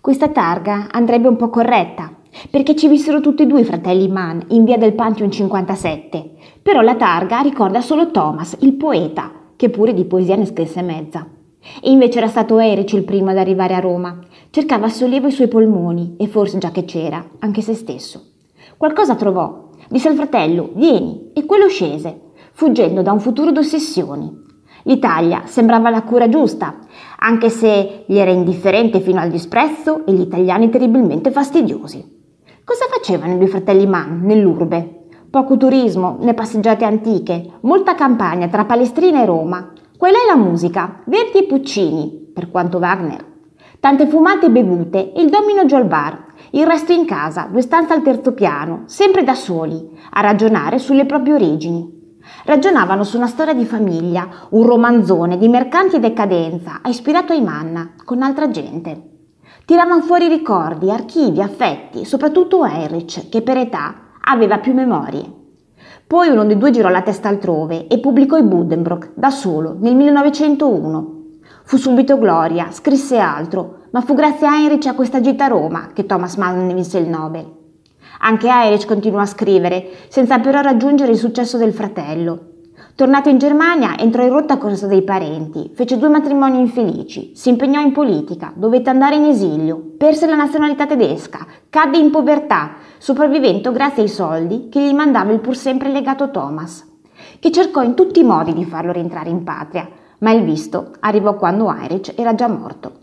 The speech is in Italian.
Questa targa andrebbe un po' corretta, perché ci vissero tutti e due i fratelli Mann in via del Pantheon 57, però la targa ricorda solo Thomas, il poeta, che pure di poesia ne scrisse mezza. E invece era stato Erich il primo ad arrivare a Roma. Cercava sollievo i suoi polmoni e forse già che c'era, anche se stesso. Qualcosa trovò. Disse al fratello, vieni, e quello scese, fuggendo da un futuro d'ossessioni. L'Italia sembrava la cura giusta, anche se gli era indifferente fino al disprezzo e gli italiani terribilmente fastidiosi. Cosa facevano i due fratelli Mann nell'urbe? Poco turismo, né passeggiate antiche, molta campagna tra Palestrina e Roma. Quella è la musica, Verdi e Puccini, per quanto Wagner. Tante fumate e bevute il domino giù al bar, il resto in casa, due stanze al terzo piano, sempre da soli, a ragionare sulle proprie origini. Ragionavano su una storia di famiglia, un romanzone di mercanti e decadenza, ispirato ai Manna, con altra gente. Tiravano fuori ricordi, archivi, affetti, soprattutto Heinrich, che per età aveva più memorie. Poi uno dei due girò la testa altrove e pubblicò i Buddenbrook da solo nel 1901. Fu subito gloria, scrisse altro, ma fu grazie a Heinrich a questa gita a Roma che Thomas Mann vinse il Nobel. Anche Heinrich continuò a scrivere, senza però raggiungere il successo del fratello, Tornato in Germania, entrò in rotta a causa dei parenti, fece due matrimoni infelici, si impegnò in politica, dovette andare in esilio, perse la nazionalità tedesca, cadde in povertà, sopravvivendo grazie ai soldi che gli mandava il pur sempre legato Thomas, che cercò in tutti i modi di farlo rientrare in patria, ma il visto arrivò quando Heinrich era già morto.